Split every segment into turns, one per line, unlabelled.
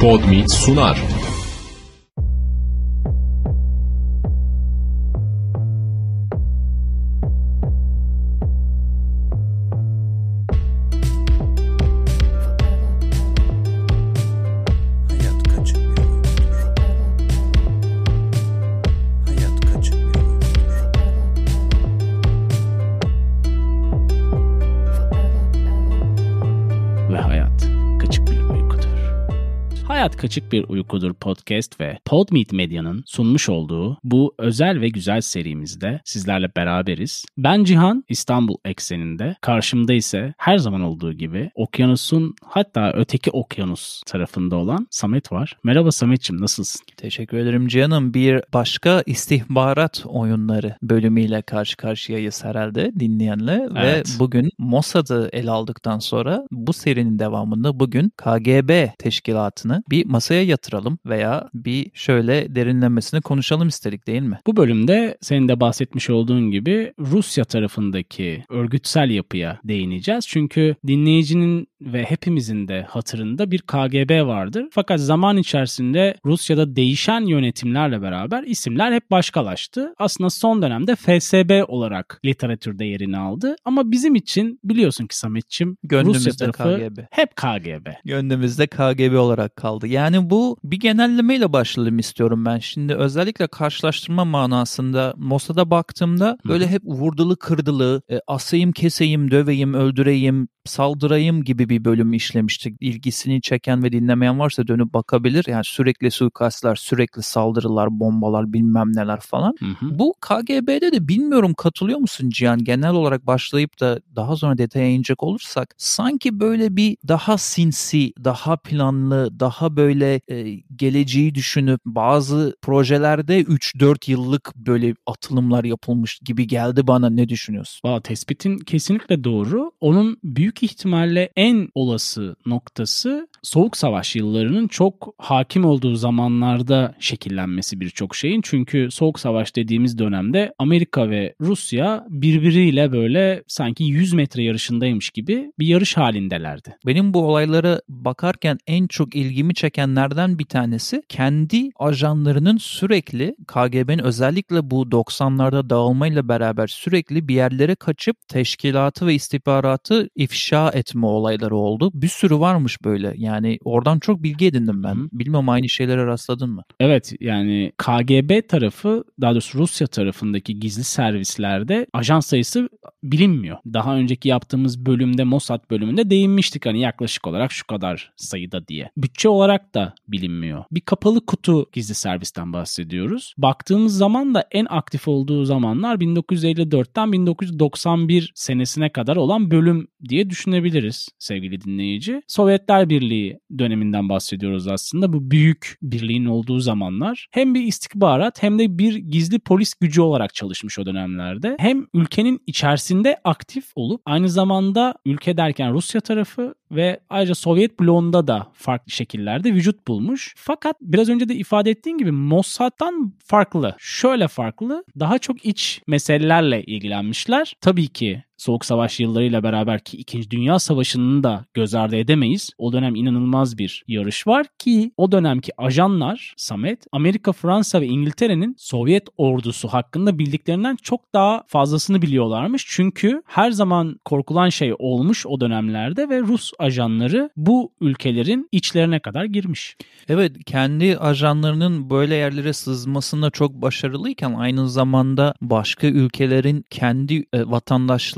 Podmeet sunar.
Kaçık Bir
Uykudur podcast ve Podmeet Medya'nın sunmuş olduğu bu özel ve güzel serimizde sizlerle beraberiz. Ben Cihan, İstanbul ekseninde. Karşımda ise her zaman olduğu gibi okyanusun hatta öteki okyanus tarafında olan Samet var. Merhaba Samet'ciğim nasılsın?
Teşekkür ederim Cihan'ım. Bir başka istihbarat oyunları bölümüyle karşı karşıyayız herhalde dinleyenle.
Evet.
Ve bugün Mossad'ı ele aldıktan sonra bu serinin devamında bugün KGB teşkilatını bir masaya yatıralım veya bir şöyle derinlemesine konuşalım istedik değil mi?
Bu bölümde senin de bahsetmiş olduğun gibi Rusya tarafındaki örgütsel yapıya değineceğiz. Çünkü dinleyicinin ve hepimizin de hatırında bir KGB vardır. Fakat zaman içerisinde Rusya'da değişen yönetimlerle beraber isimler hep başkalaştı. Aslında son dönemde FSB olarak literatürde yerini aldı. Ama bizim için biliyorsun ki Sametçim Rusya tarafı
KGB.
hep KGB.
Gönlümüzde KGB olarak kaldı. Yani bu bir genellemeyle başlayalım istiyorum ben. Şimdi özellikle karşılaştırma manasında Mossad'a baktığımda böyle hep vurdulu kırdılı, e, asayım keseyim, döveyim, öldüreyim, saldırayım gibi bir bölüm işlemiştik. İlgisini çeken ve dinlemeyen varsa dönüp bakabilir. Yani sürekli suikastlar, sürekli saldırılar, bombalar, bilmem neler falan.
Hı hı.
Bu KGB'de de bilmiyorum katılıyor musun Cihan? Genel olarak başlayıp da daha sonra detaya inecek olursak sanki böyle bir daha sinsi, daha planlı, daha böyle e, geleceği düşünüp bazı projelerde 3-4 yıllık böyle atılımlar yapılmış gibi geldi bana. Ne düşünüyorsun?
Valla tespitin kesinlikle doğru. Onun büyük ihtimalle en olası noktası Soğuk Savaş yıllarının çok hakim olduğu zamanlarda şekillenmesi birçok şeyin. Çünkü Soğuk Savaş dediğimiz dönemde Amerika ve Rusya birbiriyle böyle sanki 100 metre yarışındaymış gibi bir yarış halindelerdi.
Benim bu olaylara bakarken en çok ilgimi çekenlerden bir tanesi kendi ajanlarının sürekli KGB'nin özellikle bu 90'larda dağılmayla beraber sürekli bir yerlere kaçıp teşkilatı ve istihbaratı ifşa etme olayları oldu. Bir sürü varmış böyle. Yani oradan çok bilgi edindim ben.
Hı.
Bilmiyorum aynı şeylere rastladın mı?
Evet yani KGB tarafı daha doğrusu Rusya tarafındaki gizli servislerde ajan sayısı bilinmiyor. Daha önceki yaptığımız bölümde Mossad bölümünde değinmiştik hani yaklaşık olarak şu kadar sayıda diye. Bütçe olarak da bilinmiyor. Bir kapalı kutu gizli servisten bahsediyoruz. Baktığımız zaman da en aktif olduğu zamanlar 1954'ten 1991 senesine kadar olan bölüm diye düşünebiliriz sevgili dinleyici. Sovyetler Birliği döneminden bahsediyoruz aslında. Bu büyük birliğin olduğu zamanlar hem bir istihbarat hem de bir gizli polis gücü olarak çalışmış o dönemlerde. Hem ülkenin içerisinde aktif olup aynı zamanda ülke derken Rusya tarafı ve ayrıca Sovyet bloğunda da farklı şekillerde vücut bulmuş. Fakat biraz önce de ifade ettiğim gibi Mossad'dan farklı. Şöyle farklı. Daha çok iç meselelerle ilgilenmişler. Tabii ki Soğuk Savaş yıllarıyla beraber ki 2. Dünya Savaşı'nı da göz ardı edemeyiz. O dönem inanılmaz bir yarış var ki o dönemki ajanlar Samet, Amerika, Fransa ve İngiltere'nin Sovyet ordusu hakkında bildiklerinden çok daha fazlasını biliyorlarmış. Çünkü her zaman korkulan şey olmuş o dönemlerde ve Rus ajanları bu ülkelerin içlerine kadar girmiş.
Evet kendi ajanlarının böyle yerlere sızmasında çok başarılıyken aynı zamanda başka ülkelerin kendi e,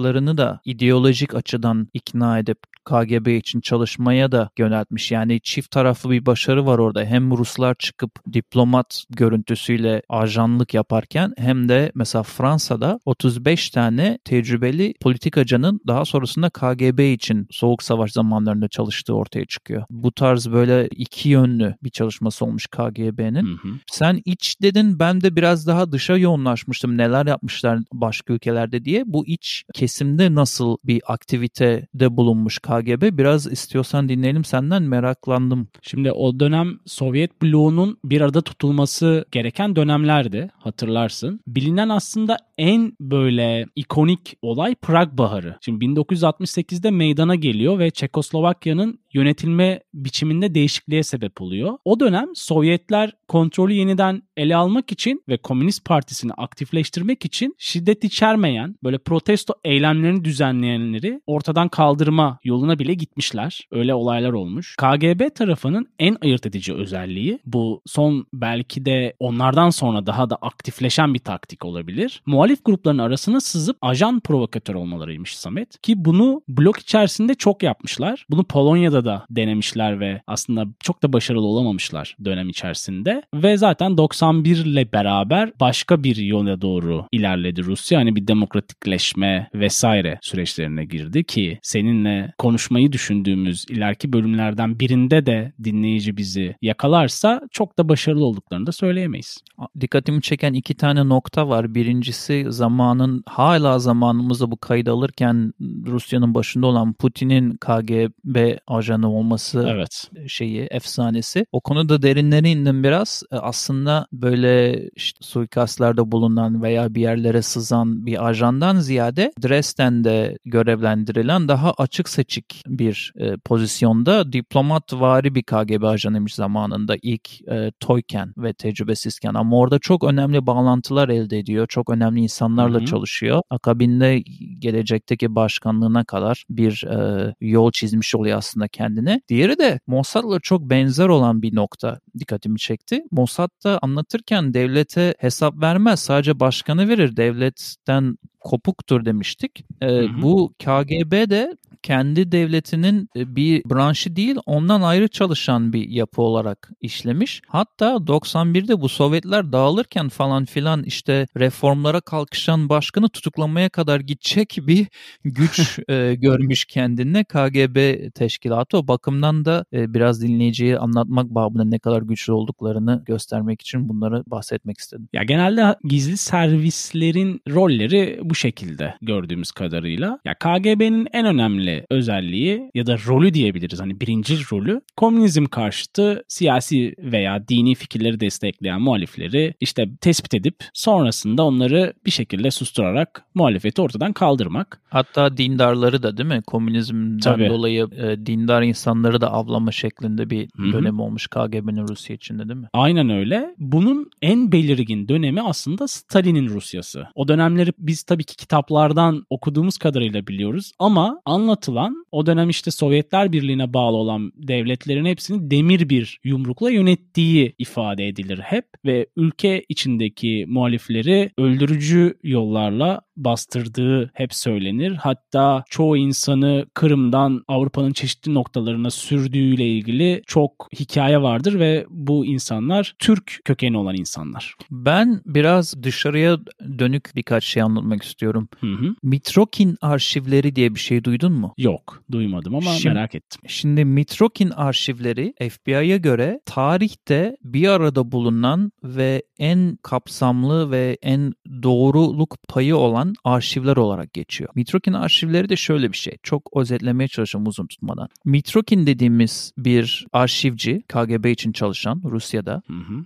vatandaşlarını da ideolojik açıdan ikna edip KGB için çalışmaya da yöneltmiş. Yani çift taraflı bir başarı var orada. Hem Ruslar çıkıp diplomat görüntüsüyle ajanlık yaparken hem de mesela Fransa'da 35 tane tecrübeli politikacının daha sonrasında KGB için Soğuk Savaş zamanlarında çalıştığı ortaya çıkıyor. Bu tarz böyle iki yönlü bir çalışması olmuş KGB'nin. Sen iç dedin ben de biraz daha dışa yoğunlaşmıştım neler yapmışlar başka ülkelerde diye. Bu iç kesimde nasıl bir aktivitede bulunmuş KGB biraz istiyorsan dinleyelim senden meraklandım.
Şimdi o dönem Sovyet bloğunun bir arada tutulması gereken dönemlerdi hatırlarsın. Bilinen aslında en böyle ikonik olay Prag Baharı. Şimdi 1968'de meydana geliyor ve Çekoslovakya'nın yönetilme biçiminde değişikliğe sebep oluyor. O dönem Sovyetler kontrolü yeniden ele almak için ve Komünist Partisi'ni aktifleştirmek için şiddet içermeyen böyle protesto eylemlerini düzenleyenleri ortadan kaldırma yoluna bile gitmişler. Öyle olaylar olmuş. KGB tarafının en ayırt edici özelliği bu son belki de onlardan sonra daha da aktifleşen bir taktik olabilir. Muhalif grupların arasına sızıp ajan provokatör olmalarıymış Samet. Ki bunu blok içerisinde çok yapmışlar. Bunu Polonya'da da denemişler ve aslında çok da başarılı olamamışlar dönem içerisinde. Ve zaten 91 ile beraber başka bir yola doğru ilerledi Rusya. Hani bir demokratikleşme vesaire süreçlerine girdi ki seninle konuşmayı düşündüğümüz ileriki bölümlerden birinde de dinleyici bizi yakalarsa çok da başarılı olduklarını da söyleyemeyiz.
Dikkatimi çeken iki tane nokta var. Birincisi zamanın hala zamanımızda bu kaydı alırken Rusya'nın başında olan Putin'in KGB ajanı olması
evet.
şeyi efsanesi. O konuda derinlere indim biraz. E, aslında böyle işte suikastlarda bulunan veya bir yerlere sızan bir ajandan ziyade Dresden'de görevlendirilen daha açık seçik bir e, pozisyonda diplomat vari bir KGB ajanıymış zamanında ilk e, toyken ve tecrübesizken ama orada çok önemli bağlantılar elde ediyor. Çok önemli insanlarla Hı-hı. çalışıyor. Akabinde gelecekteki başkanlığına kadar bir e, yol çizmiş oluyor aslında kendine. Diğeri de Mossad'la çok benzer olan bir nokta dikkatimi çekti. Mossad da anlatırken devlete hesap vermez. Sadece başkanı verir. Devletten kopuktur demiştik. E, hı hı. Bu KGB de kendi devletinin e, bir branşı değil ondan ayrı çalışan bir yapı olarak işlemiş. Hatta 91'de bu Sovyetler dağılırken falan filan işte reformlara kalkışan başkanı tutuklamaya kadar gidecek bir güç e, görmüş kendine KGB teşkilatı. O bakımdan da e, biraz dinleyiciye anlatmak babında ne kadar güçlü olduklarını göstermek için bunları bahsetmek istedim.
Ya genelde gizli servislerin rolleri bu şekilde gördüğümüz kadarıyla. Ya KGB'nin en önemli özelliği ya da rolü diyebiliriz. Hani birinci rolü komünizm karşıtı siyasi veya dini fikirleri destekleyen muhalifleri işte tespit edip sonrasında onları bir şekilde susturarak muhalefeti ortadan kaldırmak.
Hatta dindarları da değil mi? Komünizmden Tabii. dolayı e, dindar insanları da avlama şeklinde bir Hı-hı. dönem olmuş KGB'nin Rusya içinde değil mi?
Aynen öyle. Bunun en belirgin dönemi aslında Stalin'in Rusyası. O dönemleri biz tabii ki kitaplardan okuduğumuz kadarıyla biliyoruz ama anlatılan o dönem işte Sovyetler Birliği'ne bağlı olan devletlerin hepsini demir bir yumrukla yönettiği ifade edilir hep ve ülke içindeki muhalifleri öldürücü yollarla bastırdığı hep söylenir. Hatta çoğu insanı Kırım'dan Avrupa'nın çeşitli noktalarına sürdüğüyle ilgili çok hikaye vardır ve bu insanlar Türk kökeni olan insanlar.
Ben biraz dışarıya dönük birkaç şey anlatmak istiyorum. Hı hı. Mitrokin arşivleri diye bir şey duydun mu?
Yok, duymadım ama şimdi, merak ettim.
Şimdi Mitrokin arşivleri FBI'ya göre tarihte bir arada bulunan ve en kapsamlı ve en doğruluk payı olan arşivler olarak geçiyor. Mitrokin arşivleri de şöyle bir şey. Çok özetlemeye çalışacağım uzun tutmadan. Mitrokin dediğimiz bir arşivci, KGB için çalışan Rusya'da,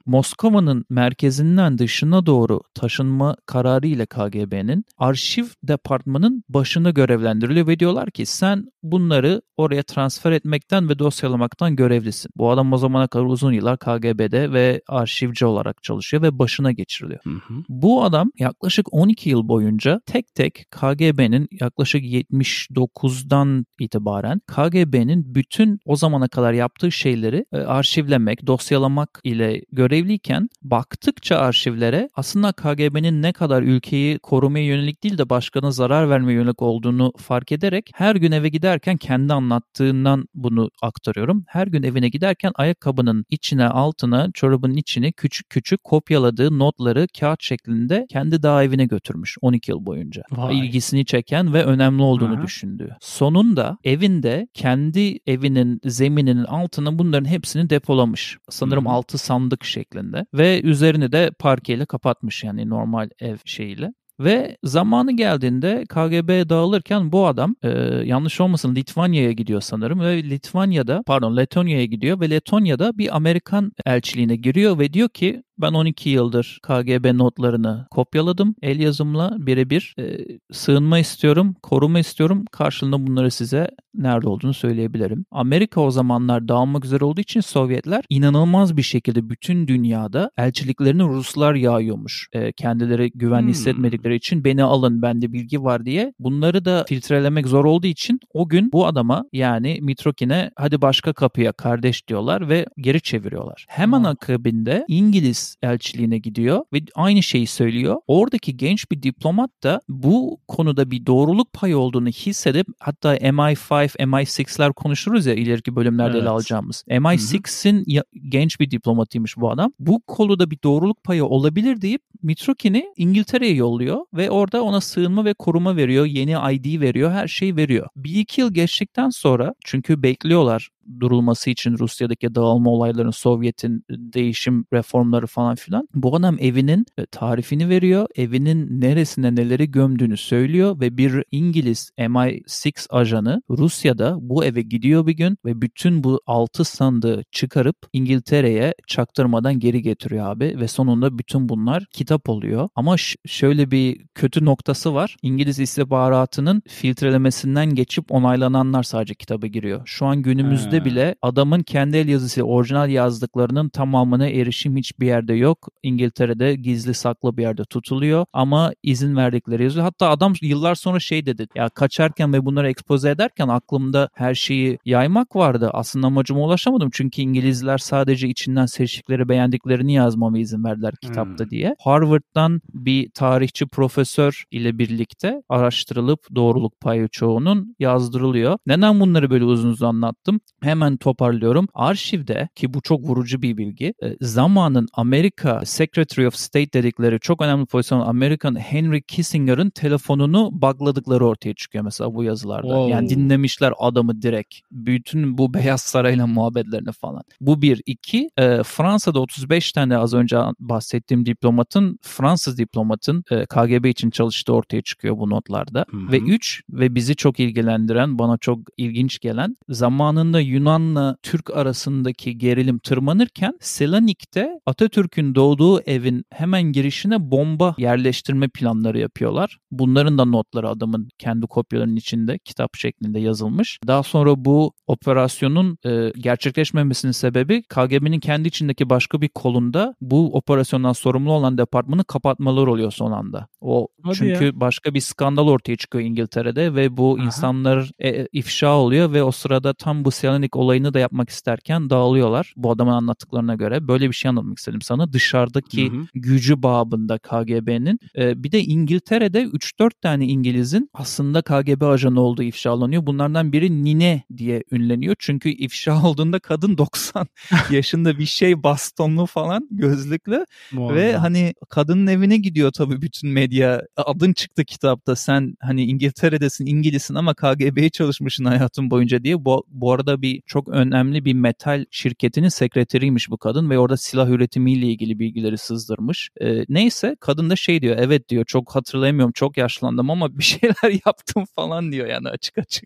Moskova'nın merkezinden dışına doğru taşınma kararı ile KGB'nin arşiv departmanın başına görevlendiriliyor ve diyorlar ki sen bunları oraya transfer etmekten ve dosyalamaktan görevlisin. Bu adam o zamana kadar uzun yıllar KGB'de ve arşivci olarak çalışıyor ve başına geçiriliyor. Hı hı. Bu adam yaklaşık 12 yıl boyunca tek tek KGB'nin yaklaşık 79'dan itibaren KGB'nin bütün o zamana kadar yaptığı şeyleri e, arşivlemek, dosyalamak ile görevliyken baktıkça arşivlere aslında KGB'nin ne kadar ülkeyi korumaya yönelik değil de başkana zarar vermeye yönelik olduğunu fark ederek her gün eve giderken kendi anlattığından bunu aktarıyorum. Her gün evine giderken ayakkabının içine, altına, çorabının içine küçük küçük kopyaladığı notları kağıt şeklinde kendi dağ evine götürmüş 12 yıl boyunca. Vay. İlgisini çeken ve önemli olduğunu Aha. düşündüğü. Sonunda evinde kendi evinin zemininin altına bunların hepsini depolamış. Sanırım Hı-hı. altı sandık şeklinde ve üzerini de parkeyle kapatmış yani normal ev şeyiyle. Ve zamanı geldiğinde KGB dağılırken bu adam e, yanlış olmasın Litvanya'ya gidiyor sanırım ve Litvanya'da pardon Letonya'ya gidiyor ve Letonya'da bir Amerikan elçiliğine giriyor ve diyor ki Ben 12 yıldır KGB notlarını kopyaladım. El yazımla birebir e, sığınma istiyorum, koruma istiyorum. Karşılığında bunları size nerede olduğunu söyleyebilirim. Amerika o zamanlar dağılmak üzere olduğu için Sovyetler inanılmaz bir şekilde bütün dünyada elçiliklerini Ruslar yağıyormuş. E, kendileri güvenli hmm. hissetmedikleri için beni alın bende bilgi var diye. Bunları da filtrelemek zor olduğu için o gün bu adama yani Mitrokin'e hadi başka kapıya kardeş diyorlar ve geri çeviriyorlar. Hemen hmm. akabinde İngiliz elçiliğine gidiyor ve aynı şeyi söylüyor. Oradaki genç bir diplomat da bu konuda bir doğruluk payı olduğunu hissedip hatta MI5, MI6'ler konuşuruz ya ileriki bölümlerde evet. ele alacağımız. MI6'in genç bir diplomatıymış bu adam. Bu konuda bir doğruluk payı olabilir deyip Mitrokin'i İngiltere'ye yolluyor ve orada ona sığınma ve koruma veriyor. Yeni ID veriyor. Her şeyi veriyor. Bir iki yıl geçtikten sonra çünkü bekliyorlar durulması için Rusya'daki dağılma olaylarının Sovyet'in değişim reformları falan filan. Bu adam evinin e, tarifini veriyor. Evinin neresine neleri gömdüğünü söylüyor ve bir İngiliz MI6 ajanı Rusya'da bu eve gidiyor bir gün ve bütün bu altı sandığı çıkarıp İngiltere'ye çaktırmadan geri getiriyor abi ve sonunda bütün bunlar kitap oluyor. Ama şöyle bir kötü noktası var. İngiliz istihbaratının filtrelemesinden geçip onaylananlar sadece kitaba giriyor. Şu an günümüzde bile adamın kendi el yazısı orijinal yazdıklarının tamamına erişim hiçbir yerde yok. İngiltere'de gizli saklı bir yerde tutuluyor ama izin verdikleri yazıyor. Hatta adam yıllar sonra şey dedi. Ya kaçarken ve bunları ekspoze ederken aklımda her şeyi yaymak vardı. Aslında amacıma ulaşamadım. Çünkü İngilizler sadece içinden seçtikleri beğendiklerini yazmama izin verdiler kitapta hmm. diye. Harvard'dan bir tarihçi profesör ile birlikte araştırılıp doğruluk payı çoğunun yazdırılıyor. Neden bunları böyle uzun uzun anlattım? Hemen toparlıyorum. Arşivde ki bu çok vurucu bir bilgi. E, zamanın Amerika Secretary of State dedikleri çok önemli pozisyon Amerikan Henry Kissinger'ın telefonunu bugladıkları ortaya çıkıyor mesela bu yazılarda. Wow. Yani dinlemişler adamı direkt. Bütün bu Beyaz Saray'la muhabbetlerini falan. Bu bir. iki e, Fransa'da 35 tane az önce bahsettiğim diplomatın Fransız diplomatın e, KGB için çalıştığı ortaya çıkıyor bu notlarda. Hı-hı. Ve üç ve bizi çok ilgilendiren bana çok ilginç gelen zamanında Yunan'la Türk arasındaki gerilim tırmanırken Selanik'te Atatürk'ün doğduğu evin hemen girişine bomba yerleştirme planları yapıyorlar. Bunların da notları adamın kendi kopyalarının içinde kitap şeklinde yazılmış. Daha sonra bu operasyonun e, gerçekleşmemesinin sebebi KGB'nin kendi içindeki başka bir kolunda bu operasyondan sorumlu olan departmanı kapatmaları oluyor son anda. O Hadi çünkü ya. başka bir skandal ortaya çıkıyor İngiltere'de ve bu Aha. insanlar e, ifşa oluyor ve o sırada tam bu Selanik olayını da yapmak isterken dağılıyorlar. Bu adamın anlattıklarına göre böyle bir şey anlatmak istedim sana. Dışarıdaki hı hı. gücü babında KGB'nin e, bir de İngiltere'de 3-4 tane İngiliz'in aslında KGB ajanı olduğu ifşalanıyor. Bunlardan biri Nine diye ünleniyor. Çünkü ifşa olduğunda kadın 90 yaşında bir şey bastonlu falan gözlüklü ve hani kadının evine gidiyor tabii bütün medya. Adın çıktı kitapta sen hani İngiltere'desin İngilizsin ama KGB'ye çalışmışsın hayatın boyunca diye. Bu, bu arada bir çok önemli bir metal şirketinin sekreteriymiş bu kadın ve orada silah üretimiyle ilgili bilgileri sızdırmış. E, neyse kadın da şey diyor evet diyor çok hatırlayamıyorum çok yaşlandım ama bir şeyler yaptım falan diyor yani açık açık.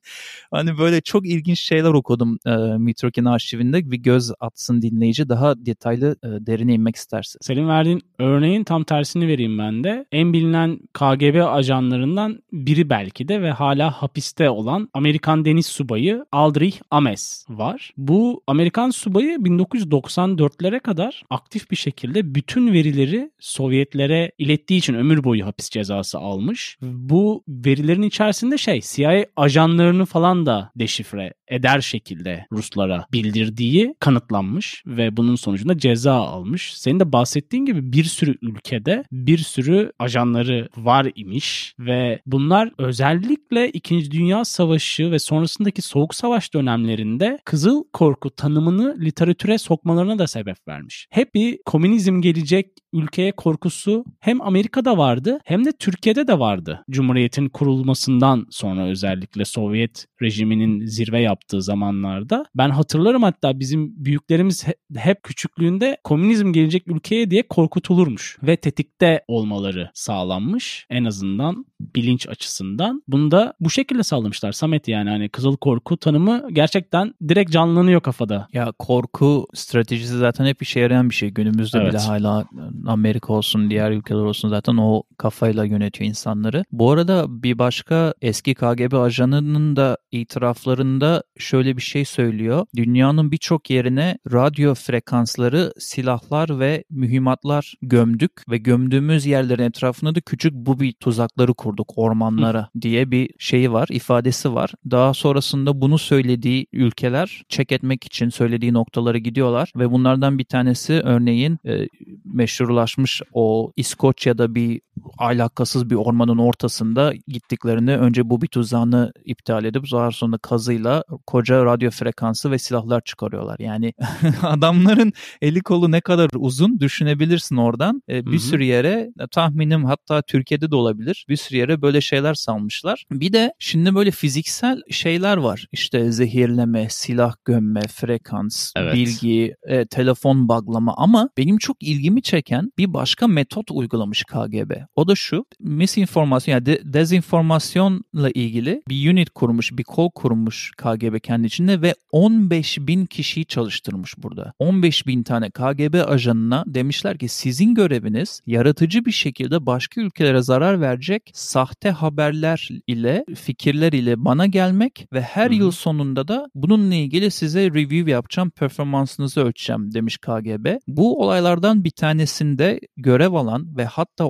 Hani böyle çok ilginç şeyler okudum e, Mitrokin arşivinde bir göz atsın dinleyici daha detaylı e, derine inmek isterse.
Senin verdiğin örneğin tam tersini vereyim ben de. En bilinen KGB ajanlarından biri belki de ve hala hapiste olan Amerikan deniz subayı Aldrich Ames var. Bu Amerikan subayı 1994'lere kadar aktif bir şekilde bütün verileri Sovyetlere ilettiği için ömür boyu hapis cezası almış. Bu verilerin içerisinde şey CIA ajanlarını falan da deşifre eder şekilde Ruslara bildirdiği kanıtlanmış ve bunun sonucunda ceza almış. Senin de bahsettiğin gibi bir sürü ülkede bir sürü ajanları var imiş ve bunlar özellikle 2. Dünya Savaşı ve sonrasındaki Soğuk Savaş dönemlerinde kızıl korku tanımını literatüre sokmalarına da sebep vermiş. Hep bir komünizm gelecek ülkeye korkusu hem Amerika'da vardı hem de Türkiye'de de vardı. Cumhuriyetin kurulmasından sonra özellikle Sovyet rejiminin zirve yaptığı zamanlarda. Ben hatırlarım hatta bizim büyüklerimiz hep küçüklüğünde komünizm gelecek ülkeye diye korkutulurmuş ve tetikte olmaları sağlanmış. En azından bilinç açısından. Bunu da bu şekilde sağlamışlar. Samet yani hani Kızıl Korku tanımı gerçekten direkt canlanıyor kafada.
Ya korku stratejisi zaten hep işe yarayan bir şey. Günümüzde
Evet.
bile hala Amerika olsun, diğer ülkeler olsun zaten o kafayla yönetiyor insanları. Bu arada bir başka eski KGB ajanının da itiraflarında şöyle bir şey söylüyor. Dünyanın birçok yerine radyo frekansları, silahlar ve mühimmatlar gömdük ve gömdüğümüz yerlerin etrafına da küçük bubi tuzakları kurduk ormanlara diye bir şeyi var, ifadesi var. Daha sonrasında bunu söylediği ülkeler çek etmek için söylediği noktalara gidiyorlar ve bunlardan bir tanesi örneğin e, meşhurlaşmış o İskoçya'da bir alakasız bir ormanın ortasında gittiklerinde önce bu bir tuzağını iptal edip daha sonra kazıyla koca radyo frekansı ve silahlar çıkarıyorlar. Yani adamların eli kolu ne kadar uzun düşünebilirsin oradan. E, bir
Hı hı.
sürü yere tahminim hatta Türkiye'de de olabilir. Bir sürü yere böyle şeyler salmışlar. Bir de şimdi böyle fiziksel şeyler var. İşte zehirleme, silah gömme, frekans,
Evet.
bilgi, e, telefon baglama ama benim çok ilgimi çeken bir başka metot uygulamış KGB. O da şu misinformasyon yani de- dezenformasyonla ilgili bir unit kurmuş, bir kol kurmuş KGB kendi içinde ve 15 bin kişiyi çalıştırmış burada. 15 bin tane KGB ajanına demişler ki sizin göreviniz yaratıcı bir şekilde başka ülkelere zarar verecek sahte haberler ile fikirler ile bana gelmek ve her
hı.
yıl sonunda da bununla ilgili size review yapacağım, performansınızı ölçeceğim demiş KGB. Bu olaylardan bir tanesinde görev alan ve hatta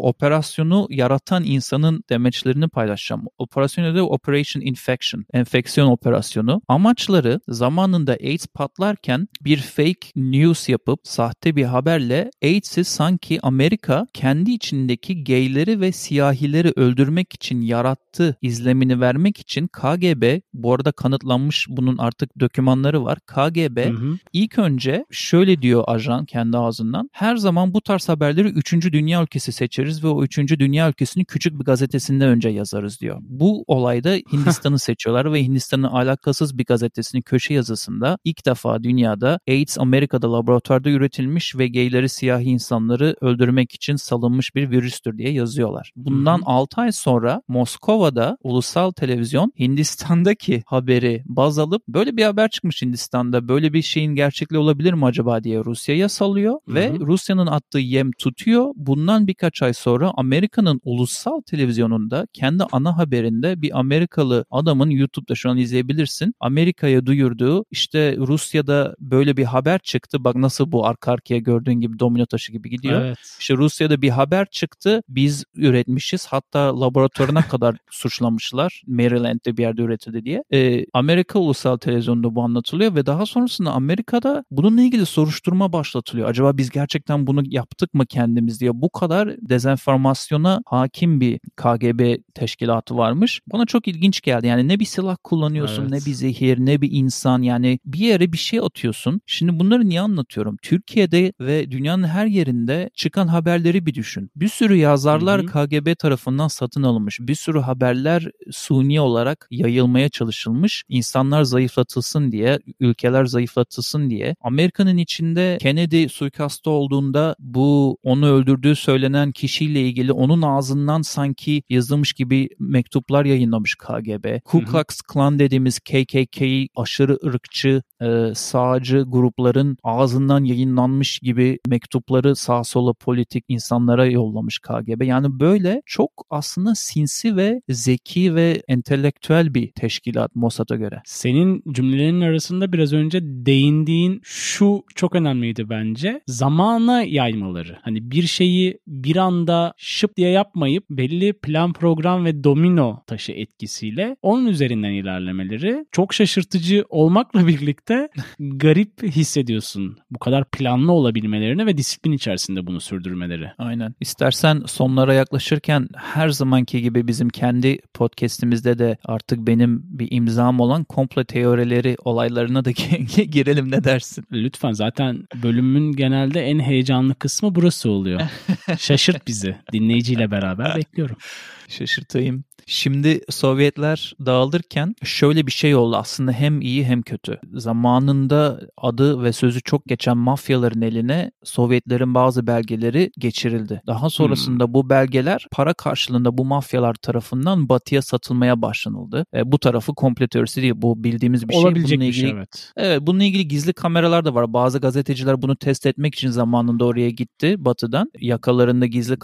operasyonu yaratan insanın demeçlerini paylaşacağım. Operasyonu da Operation Infection, enfeksiyon operasyonu. Amaçları zamanında AIDS patlarken bir fake news yapıp sahte bir haberle AIDS'i sanki Amerika kendi içindeki gayleri ve siyahileri öldürmek için yarattı izlemini vermek için KGB bu arada kanıtlanmış bunun artık dokümanları var. KGB
Hı hı.
İlk önce şöyle diyor ajan kendi ağzından. Her zaman bu tarz haberleri 3. dünya ülkesi seçeriz ve o 3. dünya ülkesini küçük bir gazetesinde önce yazarız diyor. Bu olayda Hindistan'ı seçiyorlar ve Hindistan'ın alakasız bir gazetesinin köşe yazısında ilk defa dünyada AIDS Amerika'da laboratuvarda üretilmiş ve gayleri siyahi insanları öldürmek için salınmış bir virüstür diye yazıyorlar. Bundan
Hı hı.
6 ay sonra Moskova'da ulusal televizyon Hindistan'daki haberi baz alıp böyle bir haber çıkmış Hindistan'da böyle bir şeyin gerçekliği olabilir mi acaba diye Rusya'ya salıyor ve. Rusya'nın attığı yem tutuyor. Bundan birkaç ay sonra Amerika'nın ulusal televizyonunda kendi ana haberinde bir Amerikalı adamın YouTube'da şu an izleyebilirsin. Amerika'ya duyurduğu işte Rusya'da böyle bir haber çıktı. Bak nasıl bu arka arkaya gördüğün gibi domino taşı gibi gidiyor.
Evet.
İşte Rusya'da bir haber çıktı. Biz üretmişiz. Hatta laboratuvarına kadar suçlamışlar. Maryland'de bir yerde üretildi diye. Ee, Amerika Ulusal Televizyonu'nda bu anlatılıyor ve daha sonrasında Amerika'da bununla ilgili soruşturma başlatılıyor. Acaba biz gerçekten bunu yaptık mı kendimiz diye. Bu kadar dezenformasyona hakim bir KGB teşkilatı varmış. Bana çok ilginç geldi. Yani ne bir silah kullanıyorsun,
Evet.
ne bir zehir, ne bir insan. Yani bir yere bir şey atıyorsun. Şimdi bunları niye anlatıyorum? Türkiye'de ve dünyanın her yerinde çıkan haberleri bir düşün. Bir sürü yazarlar
Hı hı.
KGB tarafından satın alınmış. Bir sürü haberler suni olarak yayılmaya çalışılmış. İnsanlar zayıflatılsın diye, ülkeler zayıflatılsın diye. Amerika'nın içinde Kennedy suikastı olduğunda bu onu öldürdüğü söylenen kişiyle ilgili onun ağzından sanki yazılmış gibi mektuplar yayınlamış KGB. Ku. Klux Klan dediğimiz KKK aşırı ırkçı e, sağcı grupların ağzından yayınlanmış gibi mektupları sağa sola politik insanlara yollamış KGB. Yani böyle çok aslında sinsi ve zeki ve entelektüel bir teşkilat Mossad'a göre.
Senin cümlelerinin arasında biraz önce değindiğin şu çok önemliydi bence. Zamana yaymaları. Hani bir şeyi bir anda şıp diye yapmayıp belli plan program ve domino taşı etkisiyle onun üzerinden ilerlemeleri çok şaşırtıcı olmakla birlikte garip hissediyorsun. Bu kadar planlı olabilmelerini ve disiplin içerisinde bunu sürdürmeleri.
Aynen. İstersen sonlara yaklaşırken her zamanki gibi bizim kendi podcast'imizde de artık benim bir imzam olan komple teorileri olaylarına da girelim ne dersin?
Lütfen zaten bölümün genelde en heyecanlı kısmı burası oluyor. Şaşırt bizi. Dinleyiciyle beraber bekliyorum.
Şaşırtayım. Şimdi Sovyetler dağılırken şöyle bir şey oldu aslında hem iyi hem kötü. Zamanında adı ve sözü çok geçen mafyaların eline Sovyetlerin bazı belgeleri geçirildi. Daha sonrasında hmm. bu belgeler para karşılığında bu mafyalar tarafından batıya satılmaya başlanıldı. E, bu tarafı komple teorisi değil. Bu bildiğimiz bir şey.
Olabilecek
bununla
ilgili, bir şey evet.
Evet bununla ilgili gizli kameralar da var. Bazı gazeteciler bunu test etmek için zamanında oraya gitti batıdan. Yakalarında gizli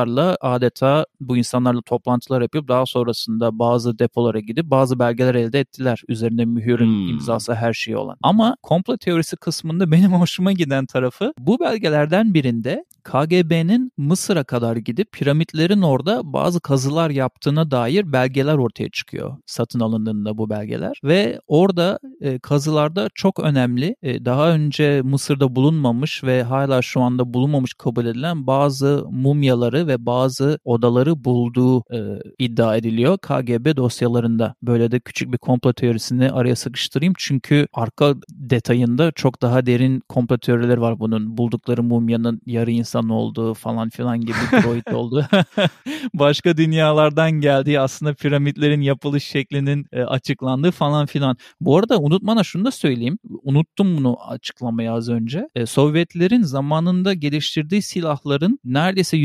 kameralarla adeta bu insanlarla toplantılar yapıp daha sonrasında bazı depolara gidip bazı belgeler elde ettiler. Üzerinde mühürün hmm. imzası her şeyi olan. Ama komplo teorisi kısmında benim hoşuma giden tarafı bu belgelerden birinde KGB'nin Mısır'a kadar gidip piramitlerin orada bazı kazılar yaptığına dair belgeler ortaya çıkıyor. Satın alındığında bu belgeler ve orada e, kazılarda çok önemli e, daha önce Mısır'da bulunmamış ve hala şu anda bulunmamış kabul edilen bazı mumyaları ve bazı odaları bulduğu e, iddia ediliyor KGB dosyalarında. Böyle de küçük bir komplo teorisini araya sıkıştırayım çünkü arka detayında çok daha derin komplo teorileri var bunun. Buldukları mumyanın yarı insan olduğu falan filan gibi droid olduğu. Başka dünyalardan geldiği aslında piramitlerin yapılış şeklinin e, açıklandığı falan filan. Bu arada unutmana şunu da söyleyeyim. Unuttum bunu açıklamayı az önce. E, Sovyetlerin zamanında geliştirdiği silahların neredeyse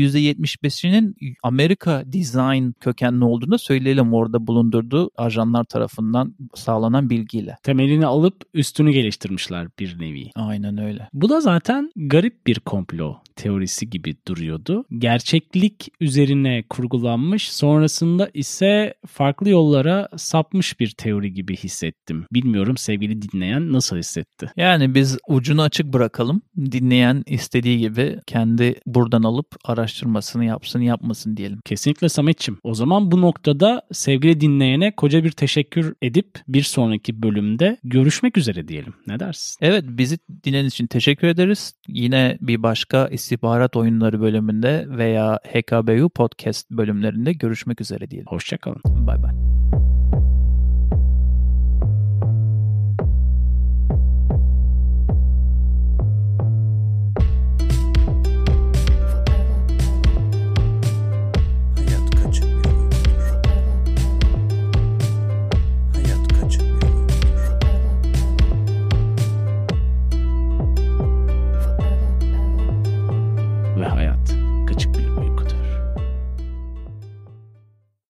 %75'inin Amerika design kökenli olduğunu söyleyelim orada bulundurduğu ajanlar tarafından sağlanan bilgiyle.
Temelini alıp üstünü geliştirmişler bir nevi.
Aynen öyle.
Bu da zaten garip bir komplo teorisi gibi duruyordu. Gerçeklik üzerine kurgulanmış sonrasında ise farklı yollara sapmış bir teori gibi hissettim. Bilmiyorum sevgili dinleyen nasıl hissetti?
Yani biz ucunu açık bırakalım. Dinleyen istediği gibi kendi buradan alıp araştırmasını yapsın yapmasın diyelim.
Kesinlikle Sametçim. O zaman bu noktada sevgili dinleyene koca bir teşekkür edip bir sonraki bölümde görüşmek üzere diyelim. Ne dersin?
Evet bizi dinlediğiniz için teşekkür ederiz. Yine bir başka istihbarat oyunları bölümünde veya HKBU podcast bölümlerinde görüşmek üzere diyelim.
Hoşçakalın.
Bay bay.